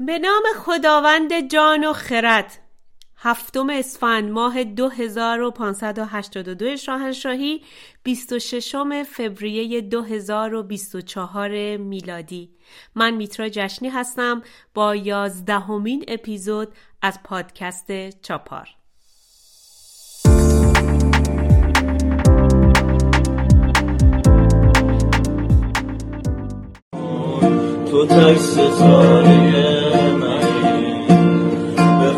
به نام خداوند جان و خرد. هفتم اسفند ماه 2582 شاهنشاهی 26 فوریه 2024 میلادی. من میترا جشنی هستم با یازدهمین اپیزود از پادکست چاپار. تو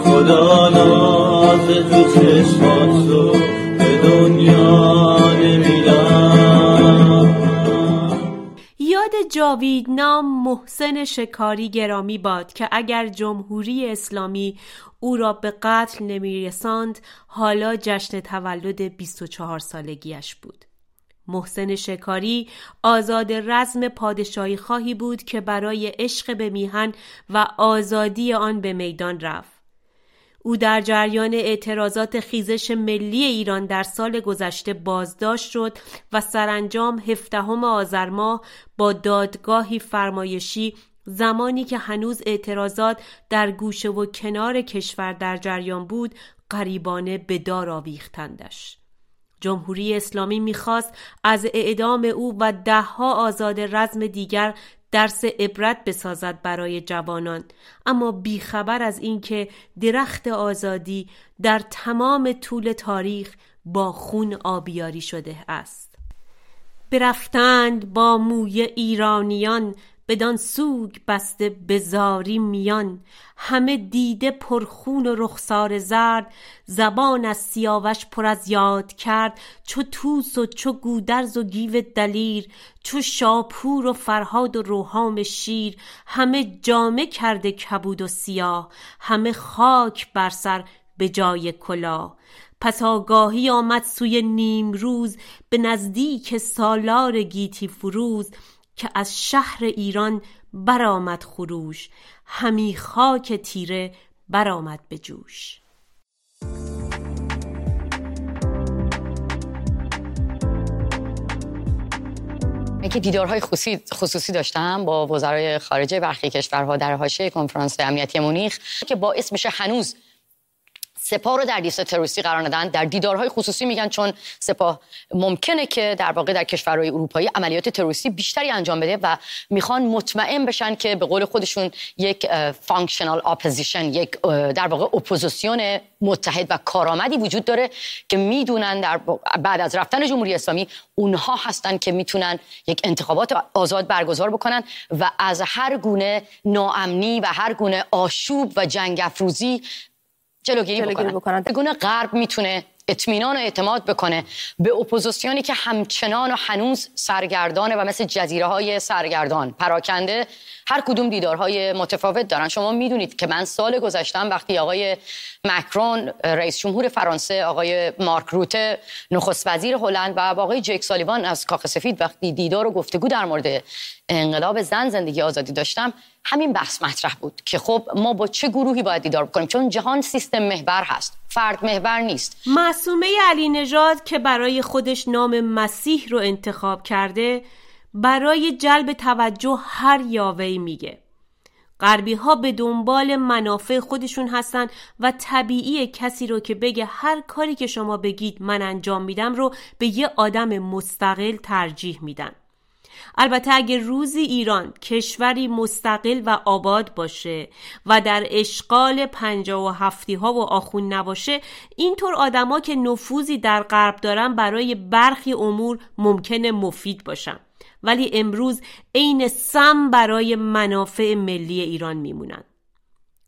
خدا ناز تو چشمات به دنیا یاد جاوید نام محسن شکاری گرامی باد که اگر جمهوری اسلامی او را به قتل نمیرساند حالا جشن تولد 24 سالگیش بود. محسن شکاری آزاد رزم پادشاهی خواهی بود که برای عشق به میهن و آزادی آن به میدان رفت. او در جریان اعتراضات خیزش ملی ایران در سال گذشته بازداشت شد و سرانجام هفدهم آذر ماه با دادگاهی فرمایشی زمانی که هنوز اعتراضات در گوشه و کنار کشور در جریان بود قریبانه به دار آویختندش. جمهوری اسلامی می‌خواست از اعدام او و دهها آزاد رزم دیگر درس عبرت بسازد برای جوانان. اما بیخبر از اینکه درخت آزادی در تمام طول تاریخ با خون آبیاری شده است. برفتند با موی ایرانیان بدان سوگ بسته بزاری میان. همه دیده پرخون و رخسار زرد. زبان از سیاوش پر از یاد کرد. چو توس و چو گودرز و گیو دلیر. چو شاپور و فرهاد و روحام شیر. همه جامه کرده کبود و سیاه. همه خاک بر سر به جای کلا. پس آگاهی آمد سوی نیم روز به نزدیک سالار گیتی فروز. که از شهر ایران برآمد خروش همی خاک تیره برآمد به جوش. که دیدارهای خصوصی, خصوصی داشتم با وزرای خارجه برخی کشورها در حاشیه کنفرانس امنیتی مونیخ که باعث میشه هنوز سپاه رو در لیست تروریستی قرار ندن. در دیدارهای خصوصی میگن چون سپاه ممکنه که در واقع در کشورهای اروپایی عملیات تروریستی بیشتری انجام بده و می‌خوان مطمئن بشن که به قول خودشون یک functional opposition یک در واقع اپوزیسیون متحد و کارآمدی وجود داره که می‌دونن در بعد از رفتن جمهوری اسلامی اونها هستن که می‌تونن یک انتخابات آزاد برگزار بکنن و از هر گونه ناامنی و هر گونه آشوب و جنگ افروزی جلوگیری, جلوگیری بکنن. چگونه غرب می‌تونه اطمینان و اعتماد بکنه به اپوزیسیونی که همچنان و هنوز سرگردانه و مثل جزیره های سرگردان پراکنده هر کدوم دیدارهای متفاوت دارن. شما می‌دونید که من سال گذشتم وقتی آقای مکرون رئیس جمهور فرانسه آقای مارک روته نخست وزیر هلند و آقای جیک سالیوان از کاخ سفید وقتی دیدار و گفتگو در مورد انقلاب زن زندگی آزادی داشتم همین بحث مطرح بود که خب ما با چه گروهی باید دیدار بکنیم؟ چون جهان سیستم محور هست. فرد محور نیست. معصومه علی نژاد که برای خودش نام مسیح رو انتخاب کرده برای جلب توجه هر یاوهی میگه. غربی ها به دنبال منافع خودشون هستن و طبیعی کسی رو که بگه هر کاری که شما بگید من انجام میدم رو به یه آدم مستقل ترجیح میدن. البته اگه روزی ایران کشوری مستقل و آباد باشه و در اشغال پنجا و هفتی ها و آخون نباشه اینطور آدما که نفوذی در غرب دارن برای برخی امور ممکنه مفید باشن. ولی امروز عین سم برای منافع ملی ایران میمونن.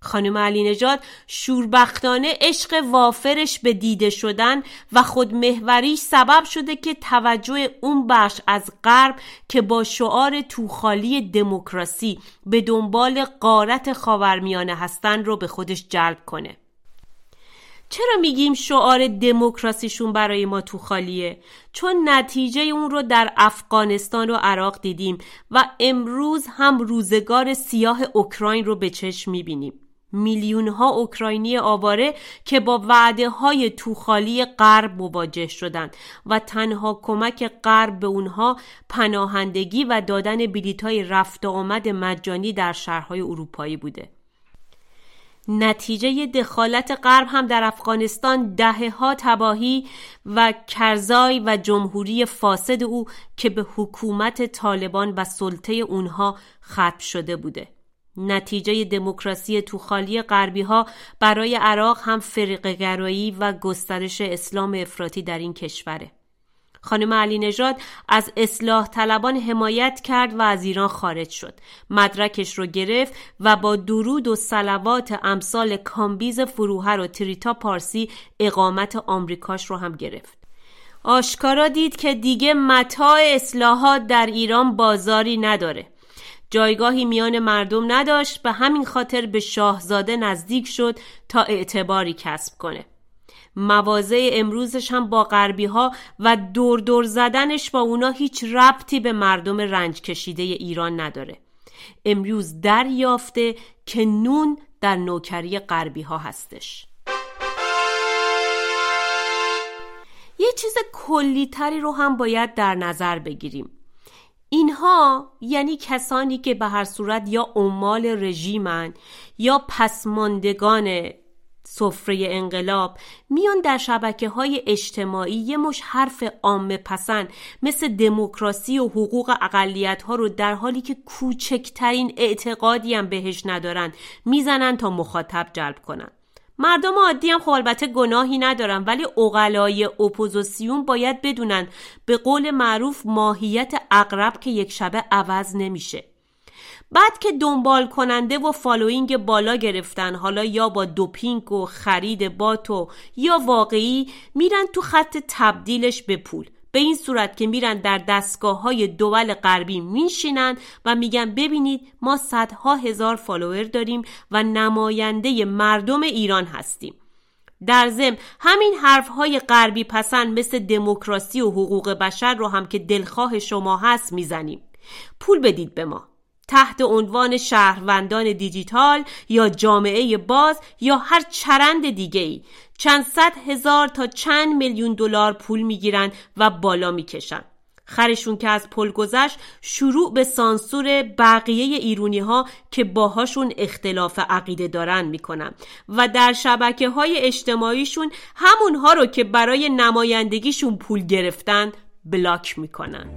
خانم علی نجات شوربختانه عشق وافرش به دیده شدن و خودمهوریش سبب شده که توجه اون بخش از غرب که با شعار توخالی دموکراسی به دنبال قارت خاورمیانه هستن رو به خودش جلب کنه. چرا میگیم شعار دموکراسیشون برای ما تو خالیه چون نتیجه اون رو در افغانستان و عراق دیدیم و امروز هم روزگار سیاه اوکراین رو به چشم می‌بینیم. میلیون ها اوکراینی آواره که با وعده های توخالی غرب مواجه شدند و تنها کمک غرب به اونها پناهندگی و دادن بلیط های رفت و آمد مجانی در شهرهای اروپایی بوده. نتیجه دخالت غرب هم در افغانستان دهه ها تباهی و کرزای و جمهوری فاسد او که به حکومت طالبان و سلطه اونها ختم شده بوده. نتیجه دموکراسی توخالی غربی ها برای عراق هم فرقگرایی و گسترش اسلام افراطی در این کشوره. خانم علی نژاد از اصلاح طلبان حمایت کرد و از ایران خارج شد. مدرکش رو گرفت و با درود و سلوات امثال کامبیز فروهر و تریتا پارسی اقامت آمریکاش رو هم گرفت. آشکارا دید که دیگه متاع اصلاحات در ایران بازاری نداره. جایگاهی میان مردم نداشت به همین خاطر به شاهزاده نزدیک شد تا اعتباری کسب کنه. مواضع امروزش هم با غربی ها و دور دور زدنش با اونا هیچ ربطی به مردم رنج کشیده ایران نداره. امروز دریافته که نون در نوکری غربی ها هستش. یه چیز کلیتری رو هم باید در نظر بگیریم. اینها یعنی کسانی که به هر صورت یا عمال رژیمن یا پسماندگان سفره انقلاب میان در شبکه های اجتماعی یه مش حرف عامه پسند مثل دموکراسی و حقوق اقلیت ها رو در حالی که کوچکترین اعتقادی هم بهش ندارن می‌زنن تا مخاطب جلب کنن. مردم عادی هم خب البته گناهی ندارن ولی اقلای اپوزیسیون باید بدونن به قول معروف ماهیت عقرب که یک شبه عوض نمیشه. بعد که دنبال کننده و following بالا گرفتن حالا یا با دوپینگ و خرید bot و یا واقعی میرن تو خط تبدیلش به پول. به این صورت که میرن در دستگاه های دول غربی میشینن و میگن ببینید ما صدها هزار follower داریم و نماینده مردم ایران هستیم. در ضمن همین حرف های غربی پسند مثل دموکراسی و حقوق بشر رو هم که دلخواه شما هست می‌زنیم. پول بدید به ما. تحت عنوان شهروندان دیجیتال یا جامعه باز یا هر چرند دیگه ای چند صد هزار تا چند میلیون دلار پول می‌گیرن و بالا می‌کشن. خرشون که از پل گذشت شروع به سانسور بقیه ایرونی ها که باهاشون اختلاف عقیده دارن می‌کنن و در شبکه های اجتماعیشون همونها رو که برای نمایندگیشون پول گرفتن بلاک می‌کنن.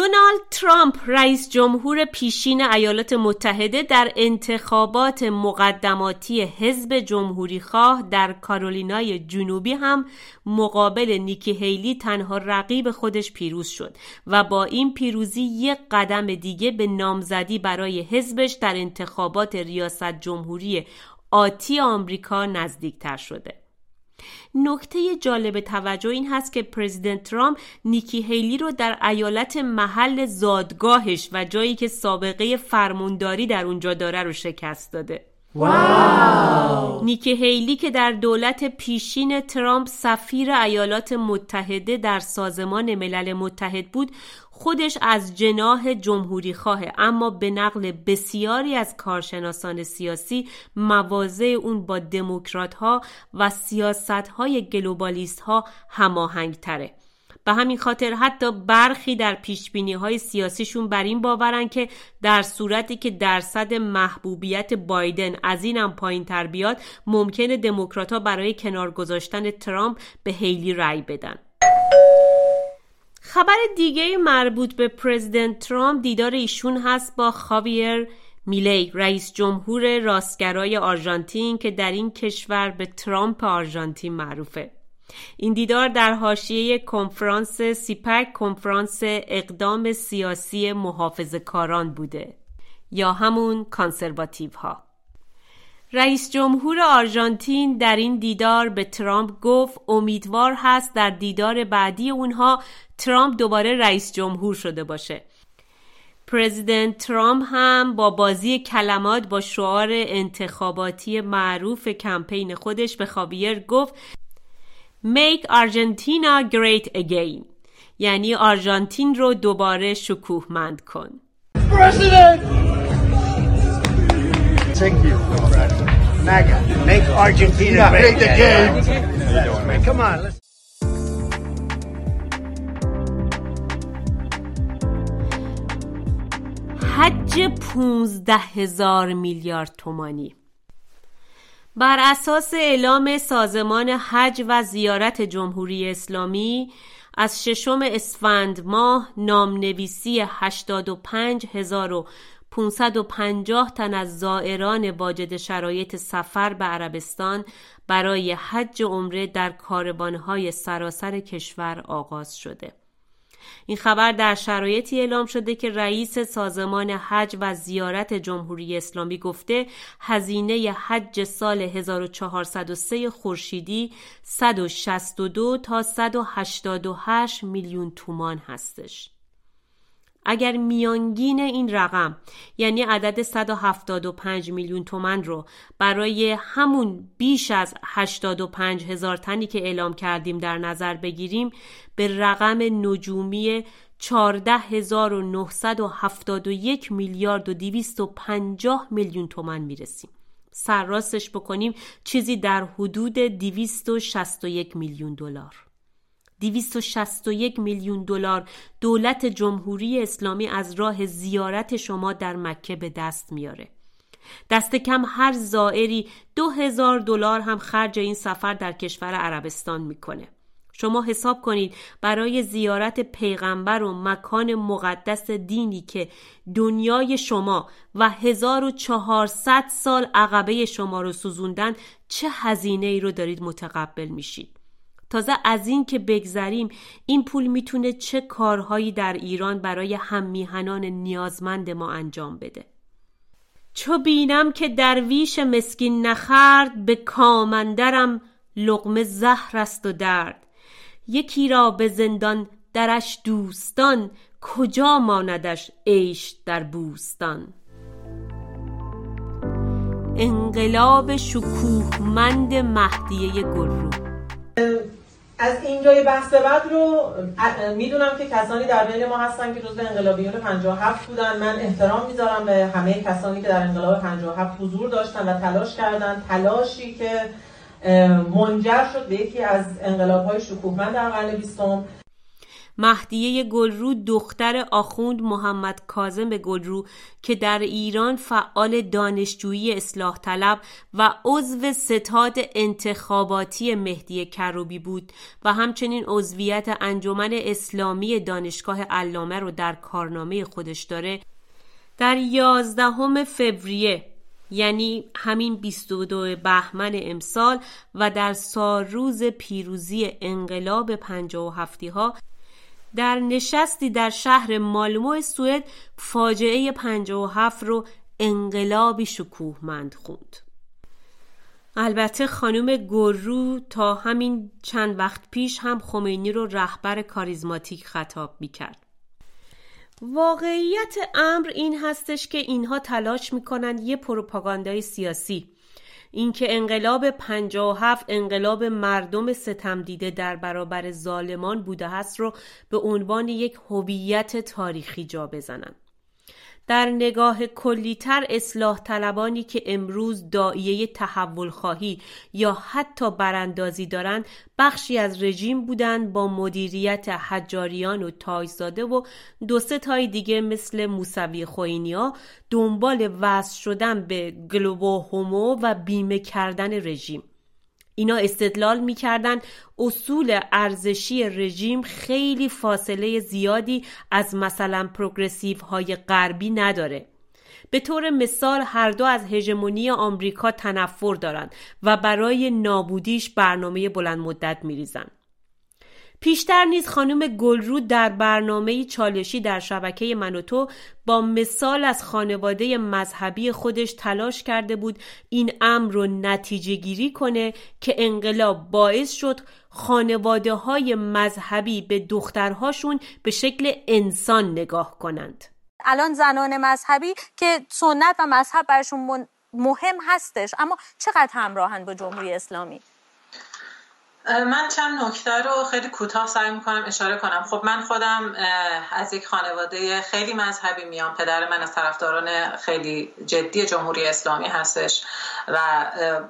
دونالد ترامپ رئیس جمهور پیشین ایالات متحده در انتخابات مقدماتی حزب جمهوری خواه در کارولینای جنوبی هم مقابل نیکی هیلی تنها رقیب خودش پیروز شد و با این پیروزی یک قدم دیگه به نامزدی برای حزبش در انتخابات ریاست جمهوری آتی آمریکا نزدیکتر شده. نکته جالب توجه این هست که پرزیدنت ترامپ نیکی هیلی رو در ایالت محل زادگاهش و جایی که سابقه فرمونداری در اونجا داره رو شکست داده واو. نیکی هیلی که در دولت پیشین ترامپ سفیر ایالات متحده در سازمان ملل متحد بود خودش از جناح جمهوری خواه. اما به نقل بسیاری از کارشناسان سیاسی مواضع اون با دموکرات ها و سیاست های گلوبالیست ها هماهنگ تره به همین خاطر حتی برخی در پیش های سیاسیشون بر این باورن که در صورتی که درصد محبوبیت بایدن از اینم پایین تر بیاد ممکنه دموکرات برای کنار گذاشتن ترامپ به هیلی رأی بدن. خبر دیگه مربوط به پرزیدنت ترامپ دیدار ایشون هست با خاویر میلی رئیس جمهور راستگرای آرژانتین که در این کشور به ترامپ آرژانتین معروفه. این دیدار در حاشیه کنفرانس CPAC کنفرانس اقدام سیاسی محافظه کاران بوده یا همون conservative ها رئیس جمهور آرژانتین در این دیدار به ترامپ گفت امیدوار هست در دیدار بعدی اونها ترامپ دوباره رئیس جمهور شده باشه. پرزیدنت ترامپ هم با بازی کلمات با شعار انتخاباتی معروف کمپین خودش به خاویر گفت Make Argentina Great Again. یعنی آرژانتین رو دوباره شکوهمند کن. President! Thank you, MAGA. Make Argentina great again. Come on, let's حج 15 هزار میلیارد تومانی بر اساس اعلام سازمان حج و زیارت جمهوری اسلامی از ششم اسفند ماه نامنویسی 85550 تن از زائران واجد شرایط سفر به عربستان برای حج عمره در کاروانهای سراسر کشور آغاز شده. این خبر در شرایطی اعلام شده که رئیس سازمان حج و زیارت جمهوری اسلامی گفته هزینه حج سال 1403 خورشیدی 162 تا 188 میلیون تومان هستش. اگر میانگین این رقم یعنی عدد 175 میلیون تومن رو برای همون بیش از 85 هزار تنی که اعلام کردیم در نظر بگیریم به رقم نجومی 14971 میلیارد و 250 میلیون تومن می‌رسیم. سرراستش بکنیم چیزی در حدود 261 میلیون دلار. 261 میلیون دلار دولت جمهوری اسلامی از راه زیارت شما در مکه به دست میاره. دست کم هر زائری دو هزار دلار هم خرج این سفر در کشور عربستان می‌کنه. شما حساب کنید برای زیارت پیغمبر و مکان مقدس دینی که دنیای شما و 1400 سال عقبه شما رو سوزوندن چه هزینه ای رو دارید متقبل میشید. تازه از این که بگذریم این پول می‌تونه چه کارهایی در ایران برای هم میهنان نیازمند ما انجام بده؟ چو بینم که درویش مسکین نخرد به کامندرم لغمه زهر است و درد. یکی را به زندان درش دوستان کجا ماندش عیش در بوستان؟ انقلاب شکوهمند مهدیه گلرو. از اینجای بحث بعد رو می‌دونم که کسانی در بین ما هستن که جزو انقلابیون 57 بودن. من احترام می‌ذارم به همه کسانی که در انقلاب 57 حضور داشتن و تلاش کردن. تلاشی که منجر شد به یکی از انقلاب های شکوهمند در قرن بیستم. مهدیه گلرو دختر آخوند محمد کازم گلرو که در ایران فعال دانشجویی اصلاح طلب و عضو ستاد انتخاباتی مهدی کروبی بود و همچنین عضویت انجمن اسلامی دانشگاه علامه رو در کارنامه خودش داره. در یازدهم فوریه یعنی همین 22 بهمن امسال و در سالروز پیروزی انقلاب 57 ها در نشستی در شهر مالمو سوئد فاجعه 57 رو انقلابی شکوهمند خوند. البته خانم گرو تا همین چند وقت پیش هم خمینی رو رهبر کاریزماتیک خطاب می‌کرد. واقعیت امر این هستش که اینها تلاش می‌کنند یه پروپاگاندای سیاسی اینکه انقلاب 57 انقلاب مردم ستم دیده در برابر ظالمان بوده هست رو به عنوان یک هویت تاریخی جا بزنند. در نگاه کلیتر اصلاح طلبانی که امروز دائیه تحول خواهی یا حتی براندازی دارند بخشی از رژیم بودند با مدیریت حجاریان و تایزاده و دو سه تای دیگه مثل موسوی خوینیا دنبال وصل شدن به گلوبو هومو و بیمه کردن رژیم. اینا استدلال می‌کردن. اصول ارزشی رژیم خیلی فاصله زیادی از مثلا پروگرسیو های غربی نداره. به طور مثال هر دو از هژمونی آمریکا تنفر دارند و برای نابودیش برنامه بلند مدت میریزن پیشتر نیز خانم گلرو در برنامه چالشی در شبکه منوتو با مثال از خانواده مذهبی خودش تلاش کرده بود این امر رو نتیجه گیری کنه که انقلاب باعث شد خانواده های مذهبی به دخترهاشون به شکل انسان نگاه کنند الان زنان مذهبی که سنت و مذهب برشون. مهم هستش اما چقدر همراهن با جمهوری اسلامی؟ من چند نکته رو خیلی کوتاه سعی می‌کنم اشاره کنم. خب من خودم از یک خانواده خیلی مذهبی میام. پدر من از طرفداران خیلی جدی جمهوری اسلامی هستش و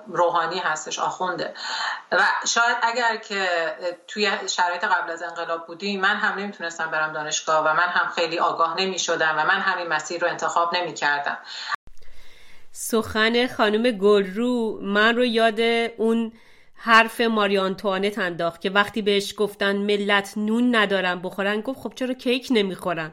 روحانی هستش آخونده. و شاید اگر که توی شرایط قبل از انقلاب بودی من هم نمی‌تونستم برم دانشگاه و من هم خیلی آگاه نمی‌شدم و من همین مسیر رو انتخاب نمی‌کردم. سخن خانم گلرو من رو یاد اون حرف ماریان توانت انداخت که وقتی بهش گفتن ملت نون ندارن بخورن گفت خب چرا کیک نمی‌خورن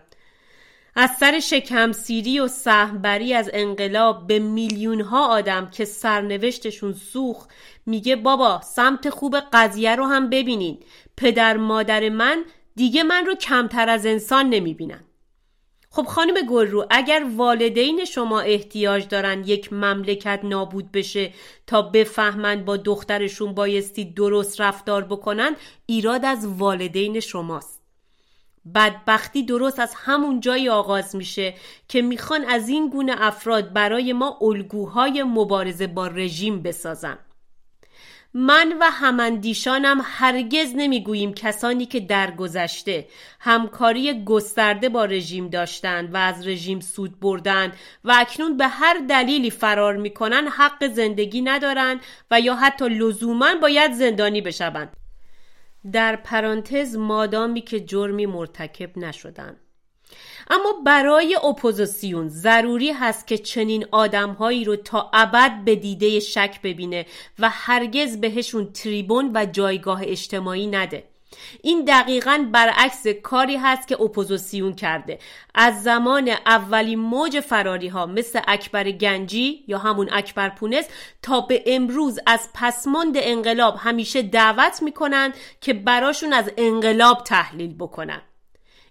از سر شکم سیری و سهمبری از انقلاب به میلیون ها آدم که سرنوشتشون سوخ میگه بابا سمت خوب قضیه رو هم ببینین. پدر مادر من دیگه من رو کمتر از انسان نمی‌بینن. خب خانم گلرو اگر والدین شما احتیاج دارن یک مملکت نابود بشه تا بفهمند با دخترشون بایستی درست رفتار بکنن ایراد از والدین شماست. بدبختی درست از همون جایی آغاز میشه که می‌خوان از این گونه افراد برای ما الگوهای مبارزه با رژیم بسازن. من و هماندیشانم هرگز نمی‌گوییم کسانی که در گذشته همکاری گسترده با رژیم داشتند و از رژیم سود بردن و اکنون به هر دلیلی فرار می‌کنن حق زندگی ندارند و یا حتی لزوما باید زندانی بشوند. در پرانتز مادامی که جرمی مرتکب نشدند. اما برای اپوزیسیون ضروری هست که چنین آدمهایی رو تا ابد به دیده شک ببینه و هرگز بهشون تریبون و جایگاه اجتماعی نده. این دقیقا برعکس کاری هست که اپوزیسیون کرده. از زمان اولین موج فراری ها مثل اکبر گنجی یا همون اکبر پونس تا به امروز از پسماند انقلاب همیشه دعوت می‌کنن که براشون از انقلاب تحلیل بکنن.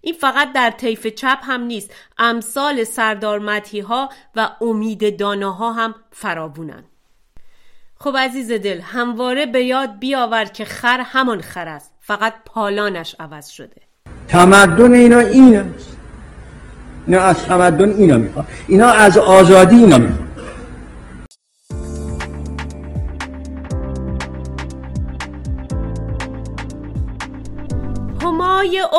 این فقط در طیف چپ هم نیست. امثال سردار ها و امید ها هم فراوونن خب عزیز دل همواره به یاد بیاور که خر همان خر است. فقط پالانش عوض شده. تمدن اینا این است اینا از تمدن اینا می‌خواد اینا از آزادی اینا می‌خواد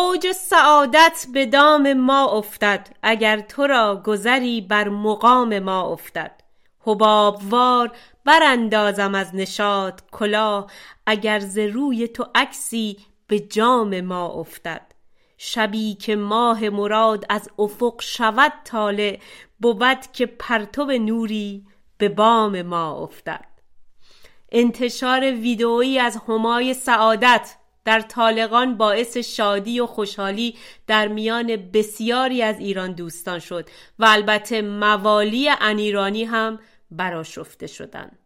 اوج سعادت به دام ما افتد اگر تو را گذری بر مقام ما افتد. حبابوار براندازم از نشاد کلاه اگر ز روی تو عکسی به جام ما افتد. شبی که ماه مراد از افق شود طالع بود که پرتو نوری به بام ما افتد. انتشار ویدئویی از همای سعادت در طالقان باعث شادی و خوشحالی در میان بسیاری از ایران دوستان شد و البته موالی انیرانی هم براشفته شدند.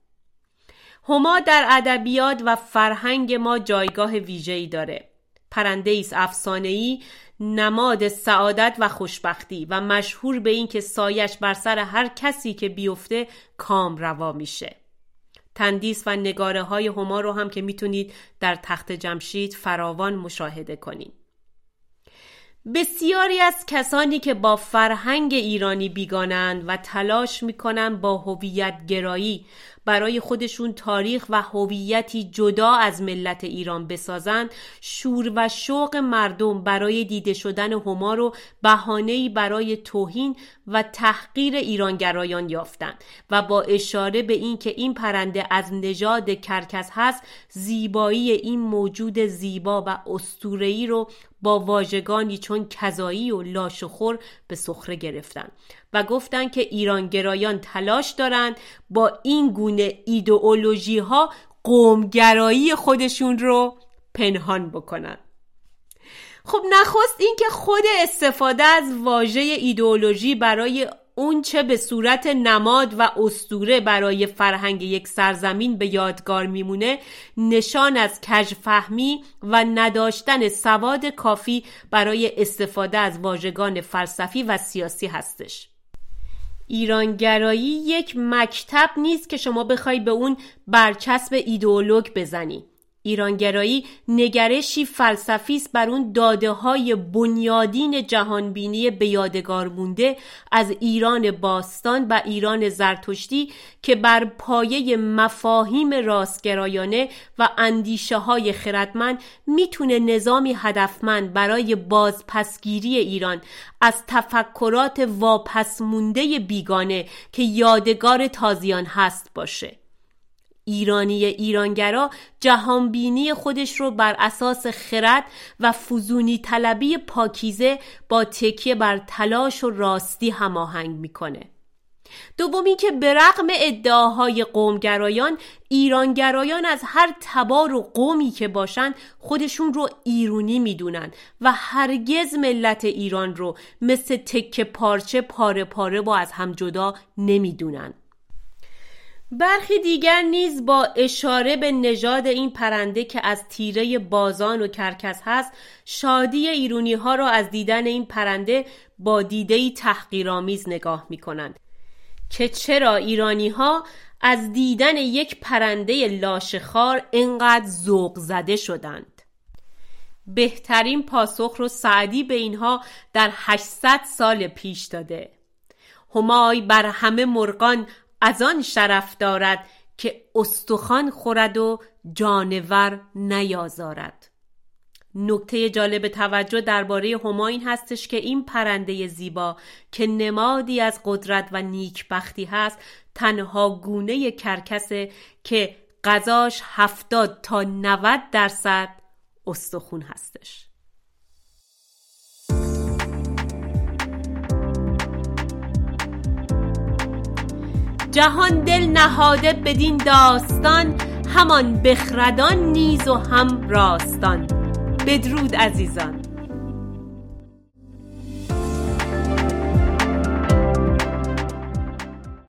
هما در ادبیات و فرهنگ ما جایگاه ویژه‌ای داره. پرنده است افسانه‌ای نماد سعادت و خوشبختی و مشهور به این که سایش بر سر هر کسی که بیفته کام روا میشه. تندیس و نگاره های هما رو هم که می‌تونید در تخت جمشید فراوان مشاهده کنید. بسیاری از کسانی که با فرهنگ ایرانی بیگانند و تلاش می‌کنند با هویت گرایی برای خودشون تاریخ و هویتی جدا از ملت ایران بسازند شور و شوق مردم برای دیده شدن هما رو بهانه‌ای برای توهین و تحقیر ایرانگرایان یافتند و با اشاره به اینکه این پرنده از نژاد کرکس هست زیبایی این موجود زیبا و استورهی رو با واژگانی چون کذایی و لاشخور به سخره گرفتن و گفتند که ایرانگرایان تلاش دارند با این گونه ایدئولوژی ها قومگرایی خودشون رو پنهان بکنن. خب نخست اینکه خود استفاده از واژه ایدئولوژی برای اون چه به صورت نماد و استوره برای فرهنگ یک سرزمین به یادگار میمونه نشان از کجفهمی و نداشتن سواد کافی برای استفاده از واژگان فلسفی و سیاسی هستش. ایرانگرایی یک مکتب نیست که شما بخوای به اون برچسب ایدئولوگ بزنی. ایرانگرایی نگرشی فلسفی است بر اون داده های بنیادین جهانبینی به یادگار مونده از ایران باستان و ایران زرتشتی که بر پایه مفاهیم راستگرایانه و اندیشه های خردمند می‌تونه نظامی هدفمند برای بازپسگیری ایران از تفکرات واپس مونده بیگانه که یادگار تازیان هست باشه. ایرانی ایرانگرا جهانبینی خودش رو بر اساس خرد و فزونی طلبی پاکیزه با تکیه بر تلاش و راستی هماهنگ می‌کنه. دومی که به رغم ادعاهای قومگرایان ایرانگرایان از هر تبار و قومی که باشن خودشون رو ایرونی می‌دونن و هرگز ملت ایران رو مثل تکه پارچه پاره پاره با از هم جدا نمی‌دونن. برخی دیگر نیز با اشاره به نژاد این پرنده که از تیره بازان و کرکس هست شادی ایرونی ها را از دیدن این پرنده با دیده تحقیرآمیز نگاه می کنند که چرا ایرانی ها از دیدن یک پرنده لاشخار انقدر ذوق زده شدند؟ بهترین پاسخ رو سعدی به اینها در 800 سال پیش داده. همای بر همه مرغان از آن شرف دارد که استخوان خورد و جانور نیازارد. نکته جالب توجه درباره هماین هستش که این پرنده زیبا که نمادی از قدرت و نیکبختی هست تنها گونه کرکسه که غذاش هفتاد تا 90 درصد استخون هستش. جهان دل نهاده بدین داستان همان بخردان نیز و هم راستان. بدرود عزیزان.